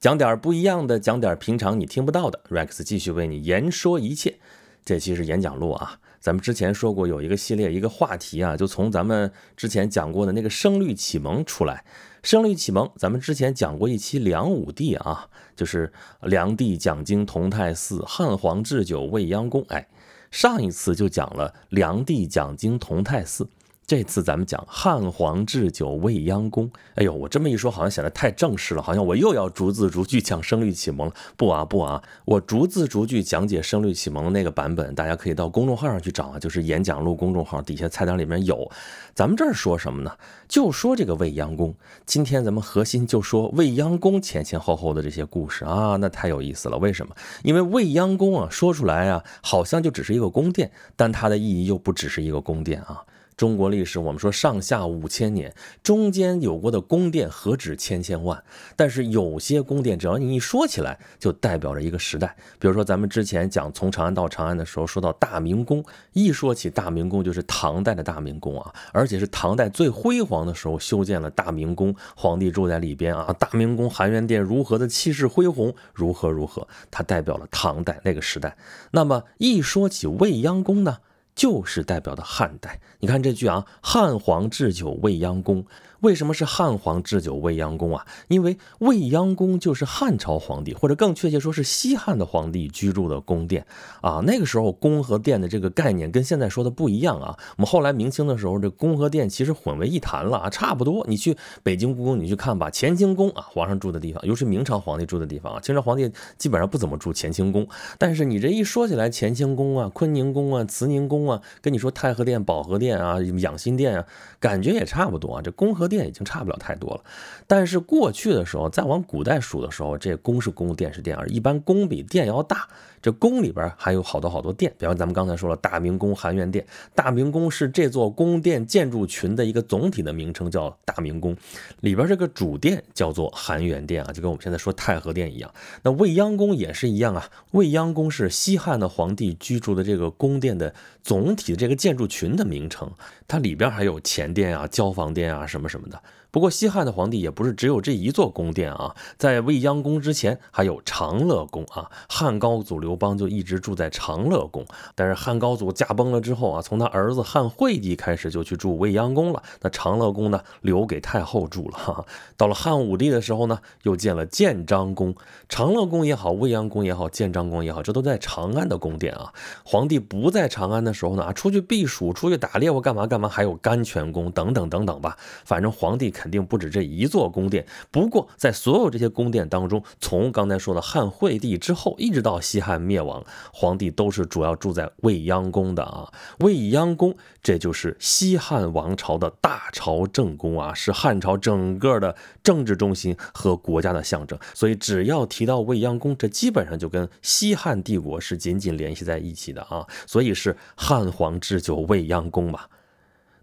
讲点不一样的，讲点平常你听不到的。Rex 继续为你言说一切。这期是演讲录啊，咱们之前说过有一个系列，一个话题啊，就从咱们之前讲过的那个声律启蒙出来。声律启蒙，咱们之前讲过一期梁武帝啊，就是梁帝讲经同泰寺，汉皇置酒未央宫。哎，上一次就讲了梁帝讲经同泰寺。这次咱们讲汉皇置酒未央宫。哎呦，我这么一说，好像显得太正式了，好像我又要逐字逐句讲声律启蒙了。不啊不啊，我逐字逐句讲解声律启蒙的那个版本，大家可以到公众号上去找啊，就是演讲录公众号底下菜单里面有。咱们这儿说什么呢？就说这个未央宫。今天咱们核心就说未央宫前前后后的这些故事啊，那太有意思了。为什么？因为未央宫啊，说出来啊，好像就只是一个宫殿，但它的意义又不只是一个宫殿啊。中国历史，我们说上下五千年，中间有过的宫殿何止千千万？但是有些宫殿，只要你一说起来，就代表着一个时代。比如说，咱们之前讲从长安到长安的时候，说到大明宫，一说起大明宫，就是唐代的大明宫啊，而且是唐代最辉煌的时候修建了大明宫，皇帝住在里边啊。大明宫含元殿如何的气势恢宏，如何如何，它代表了唐代那个时代。那么一说起未央宫呢？就是代表的汉代，你看这句啊，汉皇置酒未央宫。为什么是汉皇置酒未央宫啊？因为未央宫就是汉朝皇帝，或者更确切说是西汉的皇帝居住的宫殿啊。那个时候宫和殿的这个概念跟现在说的不一样啊。我们后来明清的时候，这宫和殿其实混为一谈了啊，差不多。你去北京故宫，你去看吧，乾清宫啊，皇上住的地方，尤其明朝皇帝住的地方啊。清朝皇帝基本上不怎么住乾清宫，但是你这一说起来，乾清宫啊、坤宁宫啊、慈宁宫啊，跟你说太和殿、保和殿啊、养心殿啊，感觉也差不多啊。这宫和殿已经差不了太多了，但是过去的时候，再往古代数的时候，这宫是宫，殿是殿，而一般宫比殿要大。这宫里边还有好多好多殿，比方咱们刚才说了，大明宫、含元殿。大明宫是这座宫殿建筑群的一个总体的名称，叫大明宫。里边这个主殿叫做含元殿啊，就跟我们现在说太和殿一样。那未央宫也是一样啊，未央宫是西汉的皇帝居住的这个宫殿的总体的这个建筑群的名称，它里边还有前殿啊、交房殿啊什么什么的。不过西汉的皇帝也不是只有这一座宫殿啊，在未央宫之前还有长乐宫啊。汉高祖刘邦就一直住在长乐宫，但是汉高祖驾崩了之后啊，从他儿子汉惠帝开始就去住未央宫了。那长乐宫呢，留给太后住了。哈。到了汉武帝的时候呢，又建了建章宫。长乐宫也好，未央宫也好，建章宫也好，这都在长安的宫殿啊。皇帝不在长安的时候呢，啊，出去避暑、出去打猎或干嘛干嘛，还有甘泉宫等等等等吧。反正皇帝。肯定不止这一座宫殿。不过，在所有这些宫殿当中，从刚才说的汉惠帝之后，一直到西汉灭亡，皇帝都是主要住在未央宫的啊。未央宫，这就是西汉王朝的大朝正宫啊，是汉朝整个的政治中心和国家的象征。所以，只要提到未央宫，这基本上就跟西汉帝国是紧紧联系在一起的啊。所以是汉皇置酒未央宫嘛。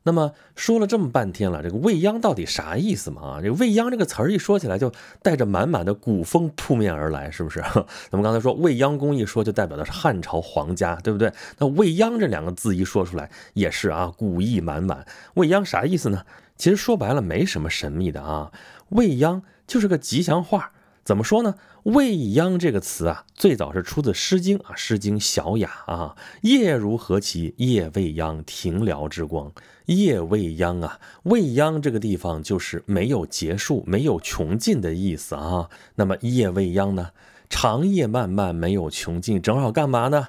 那么说了这么半天了，这个未央到底啥意思嘛？啊，这个未央这个词儿一说起来，就带着满满的古风扑面而来，是不是？咱们刚才说未央宫一说，就代表的是汉朝皇家，对不对？那未央这两个字一说出来，也是啊，古意满满。未央啥意思呢？其实说白了没什么神秘的啊，未央就是个吉祥话。怎么说呢？未央这个词啊，最早是出自《诗经》啊，《诗经·小雅》啊，“夜如何其？夜未央，庭燎之光。”夜未央啊，未央这个地方就是没有结束、没有穷尽的意思啊。那么夜未央呢？长夜漫漫，没有穷尽，正好干嘛呢？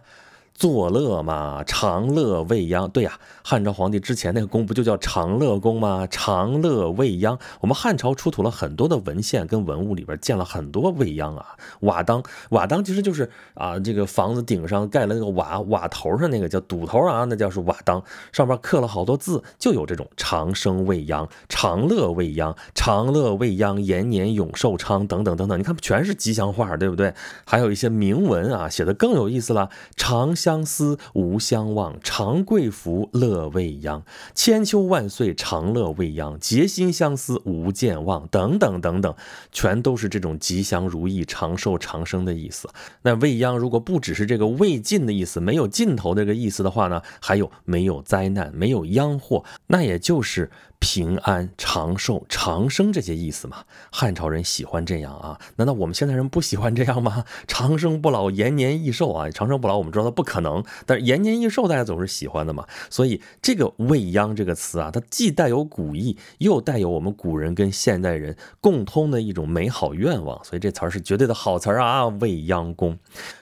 作乐嘛，长乐未央。对呀，汉朝皇帝之前那个宫不就叫长乐宫吗？长乐未央。我们汉朝出土了很多的文献跟文物，里边建了很多未央啊。瓦当，瓦当其实就是啊，这个房子顶上盖了那个瓦，瓦头上那个叫堵头啊，那叫是瓦当，上面刻了好多字，就有这种长生未央、长乐未央、长乐未央、延年永寿昌等等等等。你看，全是吉祥话，对不对？还有一些铭文啊，写的更有意思了，长。相思无相忘，长贵福乐未央。千秋万岁长乐未央，结心相思无间忘。等等等等，全都是这种吉祥如意、长寿长生的意思。那未央如果不只是这个未尽的意思，没有尽头这个意思的话呢，还有没有灾难、没有殃祸，那也就是平安、长寿、长生这些意思嘛？汉朝人喜欢这样啊？难道我们现代人不喜欢这样吗？长生不老、延年益寿啊！长生不老我们知道它不可能，但是延年益寿大家总是喜欢的嘛。所以这个未央这个词啊，它既带有古意，又带有我们古人跟现代人共通的一种美好愿望，所以这词儿是绝对的好词儿啊！未央宫。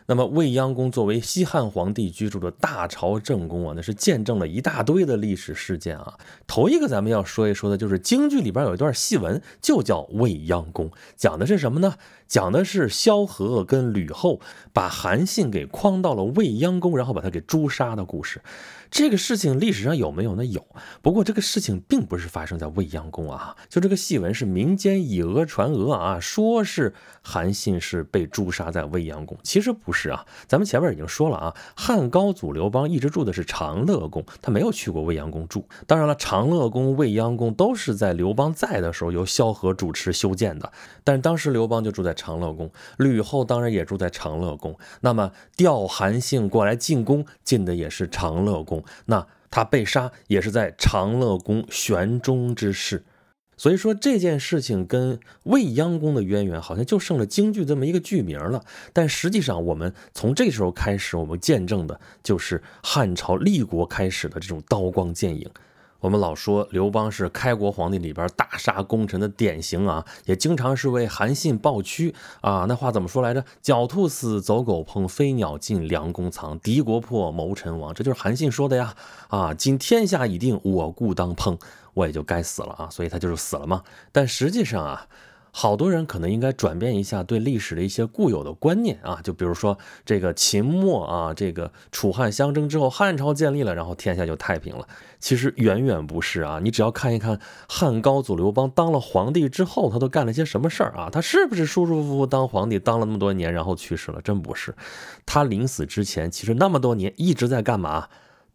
那么未央宫作为西汉皇帝居住的大朝正宫啊，那是见证了一大堆的历史事件啊。头一个咱们要说一说的就是京剧里边有一段戏文，就叫未央宫，讲的是什么呢？讲的是萧何跟吕后把韩信给诓到了未央宫，然后把他给诛杀的故事。这个事情历史上有没有呢？有，不过这个事情并不是发生在未央宫啊。就这个戏文是民间以讹传讹啊，说是韩信是被诛杀在未央宫，其实不是啊。咱们前面已经说了啊，汉高祖刘邦一直住的是长乐宫，他没有去过未央宫住。当然了，长乐宫、未央宫都是在刘邦在的时候由萧何主持修建的，但是当时刘邦就住在长乐宫，吕后当然也住在长乐宫。那么调韩信过来进宫，进的也是长乐宫。那他被杀也是在长乐宫玄中之事，所以说这件事情跟未央宫的渊源好像就剩了京剧这么一个剧名了。但实际上，我们从这时候开始，我们见证的就是汉朝立国开始的这种刀光剑影。我们老说刘邦是开国皇帝里边大杀功臣的典型啊，也经常是为韩信抱屈啊。那话怎么说来着？狡兔死，走狗烹；飞鸟尽，良弓藏；敌国破，谋臣亡。这就是韩信说的呀。啊，今天下已定，我故当烹，我也就该死了啊。所以他就是死了嘛。但实际上啊。好多人可能应该转变一下对历史的一些固有的观念啊，就比如说这个秦末啊，这个楚汉相争之后，汉朝建立了，然后天下就太平了。其实远远不是啊，你只要看一看汉高祖刘邦当了皇帝之后，他都干了些什么事儿啊？他是不是舒舒服服当皇帝当了那么多年，然后去世了？真不是，他临死之前，其实那么多年一直在干嘛？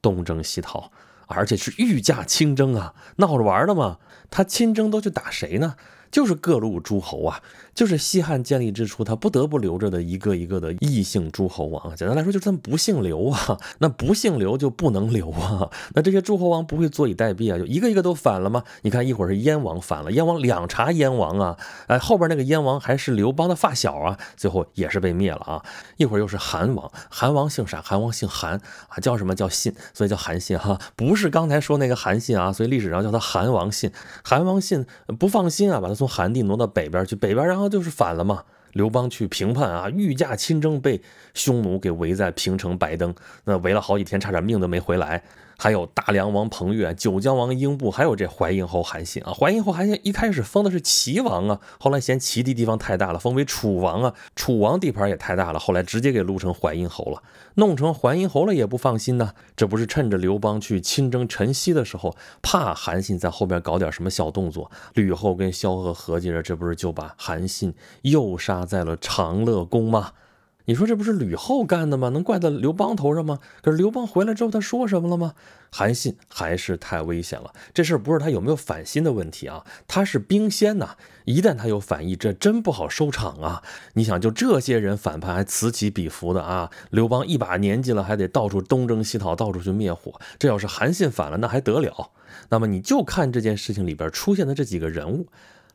东征西讨，而且是御驾亲征啊，闹着玩的嘛。他亲征都去打谁呢？就是各路诸侯啊，就是西汉建立之初，他不得不留着的一个一个的异姓诸侯王。简单来说，就是他们不姓刘啊，那不姓刘就不能留啊。那这些诸侯王不会坐以待毙啊，就一个一个都反了吗？你看，一会儿是燕王反了，燕王两查燕王啊，哎，后边那个燕王还是刘邦的发小啊，最后也是被灭了啊。一会儿又是韩王，韩王姓啥？韩王姓韩啊，叫什么叫信？所以叫韩信哈，不是刚才说那个韩信啊，所以历史上叫他韩王信。韩王信不放心啊，把他。从韩地挪到北边去，北边然后就是反了嘛。刘邦去平叛啊，御驾亲征，被匈奴给围在平城白登，那围了好几天，差点命都没回来。还有大梁王彭越、九江王英布，还有这淮阴侯韩信啊。淮阴侯韩信一开始封的是齐王啊，后来嫌齐地地方太大了，封为楚王啊。楚王地盘也太大了，后来直接给撸成淮阴侯了。弄成淮阴侯了也不放心呢，这不是趁着刘邦去亲征陈豨的时候，怕韩信在后边搞点什么小动作，吕后跟萧何合计着，这不是就把韩信诱杀在了长乐宫吗？你说这不是吕后干的吗？能怪到刘邦头上吗？可是刘邦回来之后，他说什么了吗？韩信还是太危险了。这事儿不是他有没有反心的问题啊，他是兵仙呐。一旦他有反意，这真不好收场啊。你想，就这些人反叛还此起彼伏的啊，刘邦一把年纪了，还得到处东征西讨，到处去灭火。这要是韩信反了，那还得了？那么你就看这件事情里边出现的这几个人物。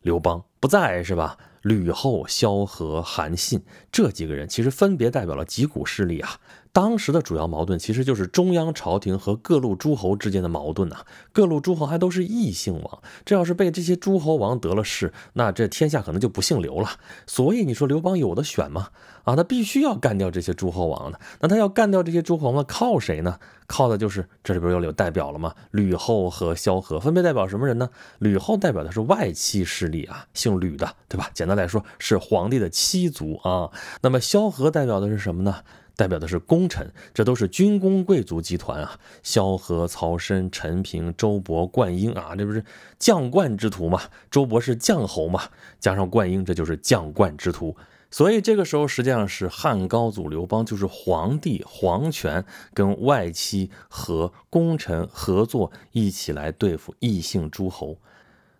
刘邦不在是吧？吕后、萧何、韩信这几个人，其实分别代表了几股势力啊。当时的主要矛盾其实就是中央朝廷和各路诸侯之间的矛盾呐。各路诸侯还都是异姓王，这要是被这些诸侯王得了势，那这天下可能就不姓刘了。所以你说刘邦有的选吗？啊，他必须要干掉这些诸侯王的。那他要干掉这些诸侯王，靠谁呢？靠的就是这里边有有代表了吗？吕后和萧何分别代表什么人呢？吕后代表的是外戚势力啊，姓吕的，对吧？简单来说是皇帝的妻族啊。那么萧何代表的是什么呢？代表的是功臣，这都是军功贵族集团啊。萧何、曹参、陈平、周勃、灌婴啊，这不是将冠之徒嘛？周勃是将侯嘛？加上灌婴，这就是将冠之徒。所以这个时候，实际上是汉高祖刘邦就是皇帝，皇权跟外戚和功臣合作，一起来对付异姓诸侯。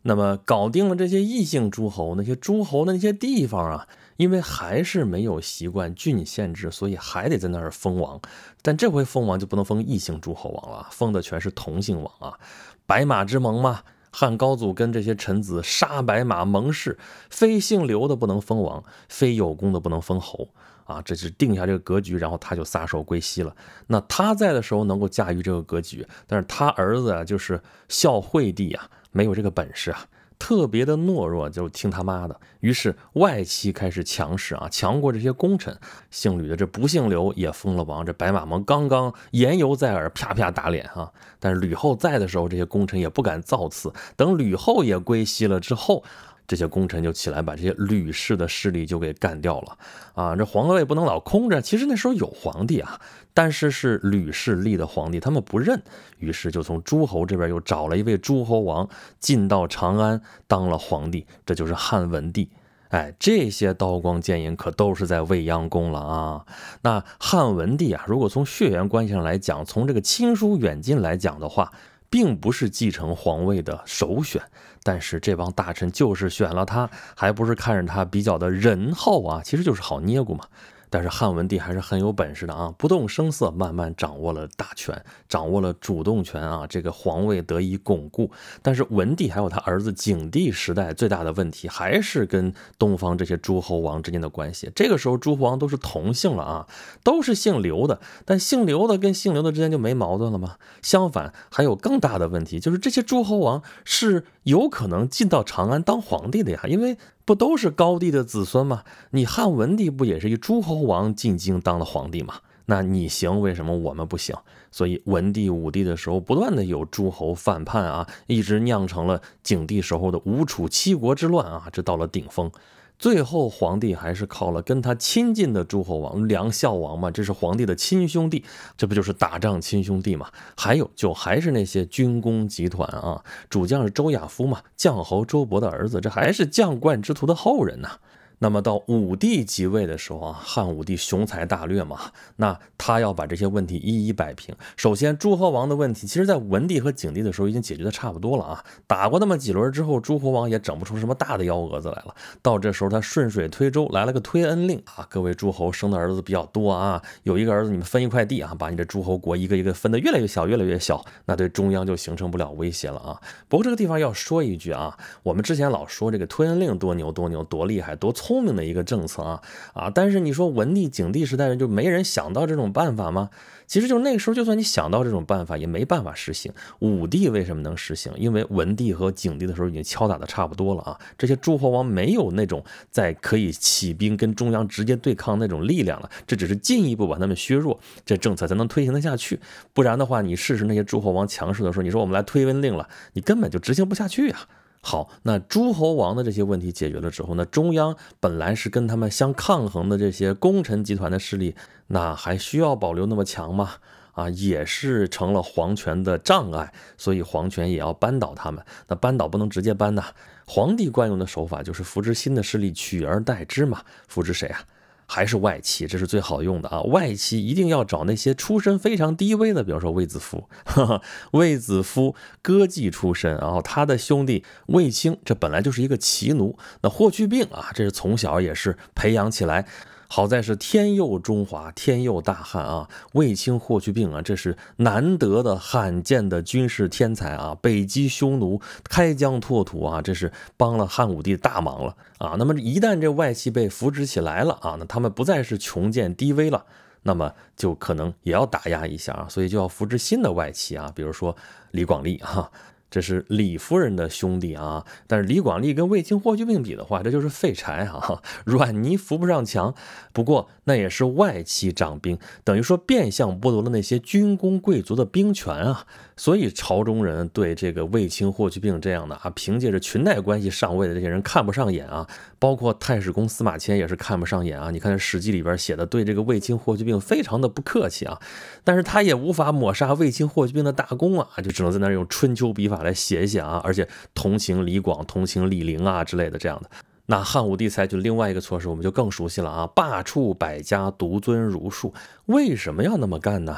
那么搞定了这些异姓诸侯，那些诸侯的那些地方啊。因为还是没有习惯郡县制，所以还得在那儿封王。但这回封王就不能封异姓诸侯王了，封的全是同姓王啊。白马之盟嘛，汉高祖跟这些臣子杀白马盟誓，非姓刘的不能封王，非有功的不能封侯啊，这是定下这个格局，然后他就撒手归西了。那他在的时候能够驾驭这个格局，但是他儿子啊，就是孝惠帝啊，没有这个本事啊。特别的懦弱，就听他妈的。于是外戚开始强势啊，强过这些功臣。姓吕的这不姓刘也封了王。这白马盟刚刚言犹在耳，啪啪打脸啊！但是吕后在的时候，这些功臣也不敢造次。等吕后也归西了之后。这些功臣就起来把这些吕氏的势力就给干掉了啊！这皇位不能老空着，其实那时候有皇帝啊，但是是吕氏立的皇帝，他们不认，于是就从诸侯这边又找了一位诸侯王进到长安当了皇帝，这就是汉文帝。哎，这些刀光剑影可都是在未央宫了啊！那汉文帝啊，如果从血缘关系上来讲，从这个亲疏远近来讲的话，并不是继承皇位的首选。但是这帮大臣就是选了他，还不是看着他比较的仁厚啊，其实就是好捏咕嘛。但是汉文帝还是很有本事的啊，不动声色，慢慢掌握了大权，掌握了主动权啊，这个皇位得以巩固。但是文帝还有他儿子景帝时代最大的问题，还是跟东方这些诸侯王之间的关系。这个时候诸侯王都是同姓了啊，都是姓刘的，但姓刘的跟姓刘的之间就没矛盾了吗？相反，还有更大的问题，就是这些诸侯王是有可能进到长安当皇帝的呀，因为。不都是高帝的子孙吗？你汉文帝不也是一诸侯王进京当了皇帝吗？那你行，为什么我们不行？所以文帝、武帝的时候，不断的有诸侯反叛啊，一直酿成了景帝时候的吴楚七国之乱啊，这到了顶峰。最后，皇帝还是靠了跟他亲近的诸侯王梁孝王嘛，这是皇帝的亲兄弟，这不就是打仗亲兄弟嘛？还有，就还是那些军工集团啊，主将是周亚夫嘛，将侯周勃的儿子，这还是将冠之徒的后人呐。那么到武帝即位的时候啊，汉武帝雄才大略嘛，那他要把这些问题一一摆平。首先，诸侯王的问题，其实在文帝和景帝的时候已经解决的差不多了啊。打过那么几轮之后，诸侯王也整不出什么大的幺蛾子来了。到这时候，他顺水推舟来了个推恩令啊，各位诸侯生的儿子比较多啊，有一个儿子你们分一块地啊，把你这诸侯国一个一个分得越来越小，越来越小，那对中央就形成不了威胁了啊。不过这个地方要说一句啊，我们之前老说这个推恩令多牛多牛多厉害多聪。聪明的一个政策啊啊！但是你说文帝、景帝时代人就没人想到这种办法吗？其实就是那个时候，就算你想到这种办法，也没办法实行。武帝为什么能实行？因为文帝和景帝的时候已经敲打的差不多了啊，这些诸侯王没有那种在可以起兵跟中央直接对抗那种力量了，这只是进一步把他们削弱，这政策才能推行得下去。不然的话，你试试那些诸侯王强势的时候，你说我们来推温令了，你根本就执行不下去啊。好，那诸侯王的这些问题解决了之后，那中央本来是跟他们相抗衡的这些功臣集团的势力，那还需要保留那么强吗？啊，也是成了皇权的障碍，所以皇权也要扳倒他们。那扳倒不能直接扳呐，皇帝惯用的手法就是扶植新的势力，取而代之嘛。扶植谁啊？还是外戚，这是最好用的啊！外戚一定要找那些出身非常低微的，比如说卫子夫，卫子夫歌妓出身，然后他的兄弟卫青，这本来就是一个奇奴。那霍去病啊，这是从小也是培养起来。好在是天佑中华，天佑大汉啊！卫青、霍去病啊，这是难得的、罕见的军事天才啊！北击匈奴，开疆拓土啊，这是帮了汉武帝大忙了啊！那么一旦这外戚被扶植起来了啊，那他们不再是穷贱低微了，那么就可能也要打压一下啊，所以就要扶植新的外戚啊，比如说李广利哈。这是李夫人的兄弟啊，但是李广利跟卫青、霍去病比的话，这就是废柴啊，软泥扶不上墙。不过那也是外戚掌兵，等于说变相剥夺了那些军功贵族的兵权啊。所以朝中人对这个卫青、霍去病这样的啊，凭借着裙带关系上位的这些人看不上眼啊，包括太史公司马迁也是看不上眼啊。你看《史记》里边写的，对这个卫青、霍去病非常的不客气啊，但是他也无法抹杀卫青、霍去病的大功啊，就只能在那儿用春秋笔法来写一写啊，而且同情李广、同情李陵啊之类的这样的。那汉武帝采取另外一个措施，我们就更熟悉了啊，罢黜百家，独尊儒术。为什么要那么干呢？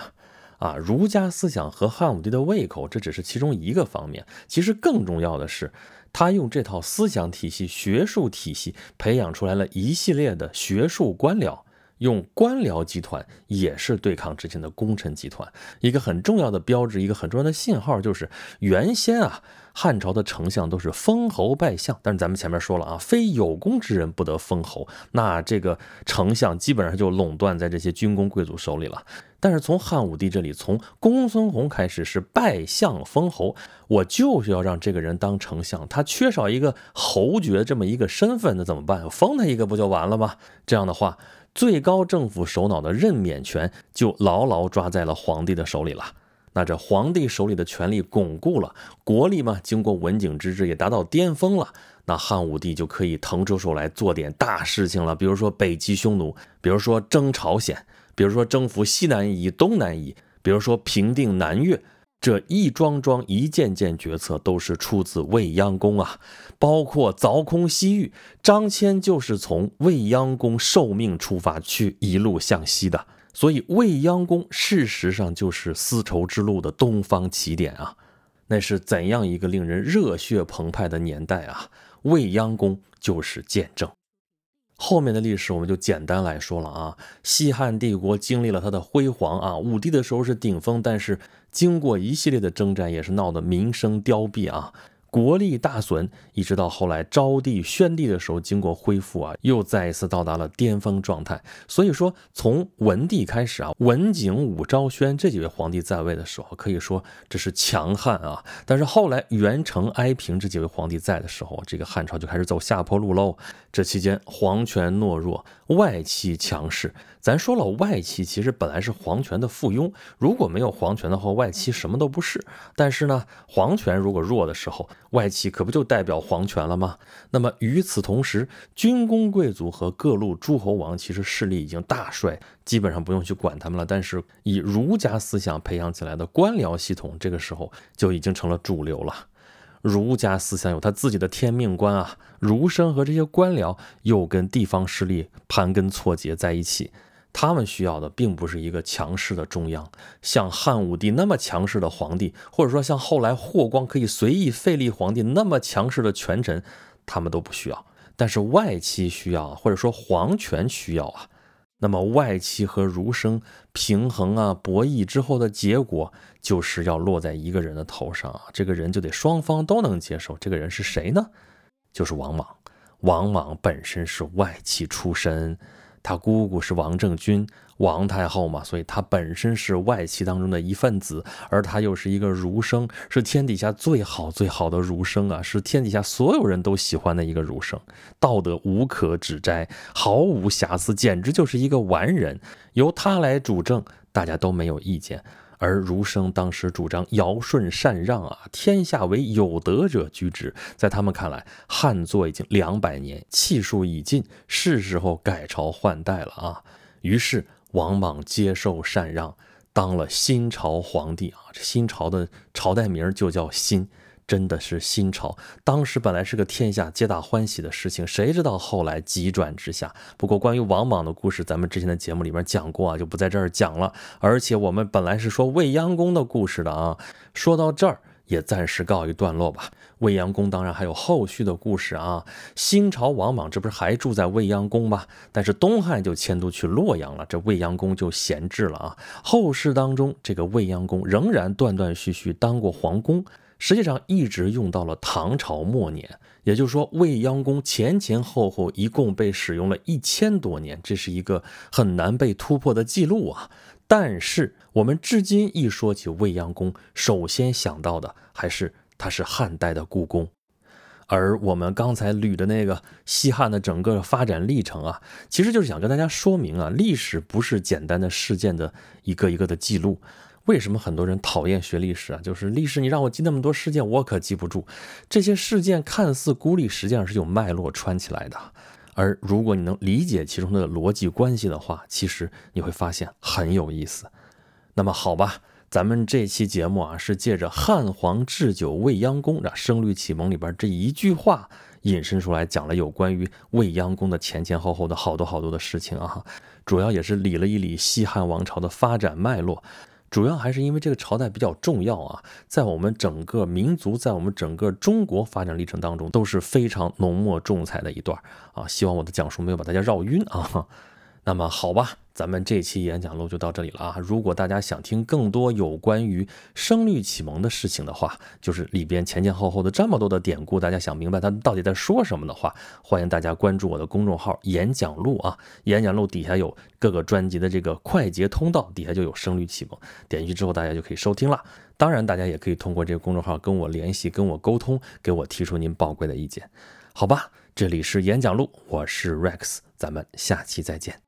啊，儒家思想和汉武帝的胃口，这只是其中一个方面。其实更重要的是，他用这套思想体系、学术体系培养出来了一系列的学术官僚。用官僚集团也是对抗之前的功臣集团。一个很重要的标志，一个很重要的信号，就是原先啊，汉朝的丞相都是封侯拜相，但是咱们前面说了啊，非有功之人不得封侯，那这个丞相基本上就垄断在这些军功贵族手里了。但是从汉武帝这里，从公孙弘开始是拜相封侯，我就是要让这个人当丞相，他缺少一个侯爵这么一个身份，那怎么办？封他一个不就完了吗？这样的话，最高政府首脑的任免权就牢牢抓在了皇帝的手里了。那这皇帝手里的权力巩固了，国力嘛，经过文景之治也达到巅峰了，那汉武帝就可以腾出手来做点大事情了，比如说北击匈奴，比如说征朝鲜。比如说征服西南夷、东南夷，比如说平定南越，这一桩桩、一件件决策都是出自未央宫啊。包括凿空西域，张骞就是从未央宫受命出发去一路向西的。所以未央宫事实上就是丝绸之路的东方起点啊。那是怎样一个令人热血澎湃的年代啊！未央宫就是见证。后面的历史我们就简单来说了啊，西汉帝国经历了它的辉煌啊，武帝的时候是顶峰，但是经过一系列的征战，也是闹得民生凋敝啊。国力大损，一直到后来昭帝、宣帝的时候，经过恢复啊，又再一次到达了巅峰状态。所以说，从文帝开始啊，文景、武昭、宣这几位皇帝在位的时候，可以说这是强悍啊。但是后来元成、哀平这几位皇帝在的时候，这个汉朝就开始走下坡路喽。这期间，皇权懦弱，外戚强势。咱说了，外戚其实本来是皇权的附庸，如果没有皇权的话，外戚什么都不是。但是呢，皇权如果弱的时候，外戚可不就代表皇权了吗？那么与此同时，军功贵族和各路诸侯王其实势力已经大衰，基本上不用去管他们了。但是以儒家思想培养起来的官僚系统，这个时候就已经成了主流了。儒家思想有他自己的天命观啊，儒生和这些官僚又跟地方势力盘根错节在一起。他们需要的并不是一个强势的中央，像汉武帝那么强势的皇帝，或者说像后来霍光可以随意废立皇帝那么强势的权臣，他们都不需要。但是外戚需要，或者说皇权需要啊。那么外戚和儒生平衡啊博弈之后的结果，就是要落在一个人的头上啊。这个人就得双方都能接受。这个人是谁呢？就是王莽。王莽本身是外戚出身。他姑姑是王政君，王太后嘛，所以他本身是外戚当中的一份子，而他又是一个儒生，是天底下最好最好的儒生啊，是天底下所有人都喜欢的一个儒生，道德无可指摘，毫无瑕疵，简直就是一个完人。由他来主政，大家都没有意见。而儒生当时主张尧舜禅让啊，天下为有德者居之。在他们看来，汉作已经两百年，气数已尽，是时候改朝换代了啊。于是王莽接受禅让，当了新朝皇帝啊。这新朝的朝代名就叫新。真的是新朝，当时本来是个天下皆大欢喜的事情，谁知道后来急转直下。不过关于王莽的故事，咱们之前的节目里面讲过啊，就不在这儿讲了。而且我们本来是说未央宫的故事的啊，说到这儿也暂时告一段落吧。未央宫当然还有后续的故事啊。新朝王莽这不是还住在未央宫吗？但是东汉就迁都去洛阳了，这未央宫就闲置了啊。后世当中，这个未央宫仍然断断续续当过皇宫。实际上一直用到了唐朝末年，也就是说未央宫前前后后一共被使用了一千多年，这是一个很难被突破的记录啊！但是我们至今一说起未央宫，首先想到的还是它是汉代的故宫，而我们刚才捋的那个西汉的整个发展历程啊，其实就是想跟大家说明啊，历史不是简单的事件的一个一个的记录。为什么很多人讨厌学历史啊？就是历史，你让我记那么多事件，我可记不住。这些事件看似孤立，实际上是有脉络串起来的。而如果你能理解其中的逻辑关系的话，其实你会发现很有意思。那么好吧，咱们这期节目啊，是借着汉皇置酒未央宫的《声律启蒙》里边这一句话引申出来，讲了有关于未央宫的前前后后的好多好多的事情啊。主要也是理了一理西汉王朝的发展脉络。主要还是因为这个朝代比较重要啊，在我们整个民族，在我们整个中国发展历程当中都是非常浓墨重彩的一段啊。希望我的讲述没有把大家绕晕啊。那么好吧，咱们这期演讲录就到这里了啊！如果大家想听更多有关于声律启蒙的事情的话，就是里边前前后后的这么多的典故，大家想明白它到底在说什么的话，欢迎大家关注我的公众号“演讲录”啊！演讲录底下有各个专辑的这个快捷通道，底下就有声律启蒙，点进去之后大家就可以收听了。当然，大家也可以通过这个公众号跟我联系，跟我沟通，给我提出您宝贵的意见，好吧？这里是演讲录，我是 Rex，咱们下期再见。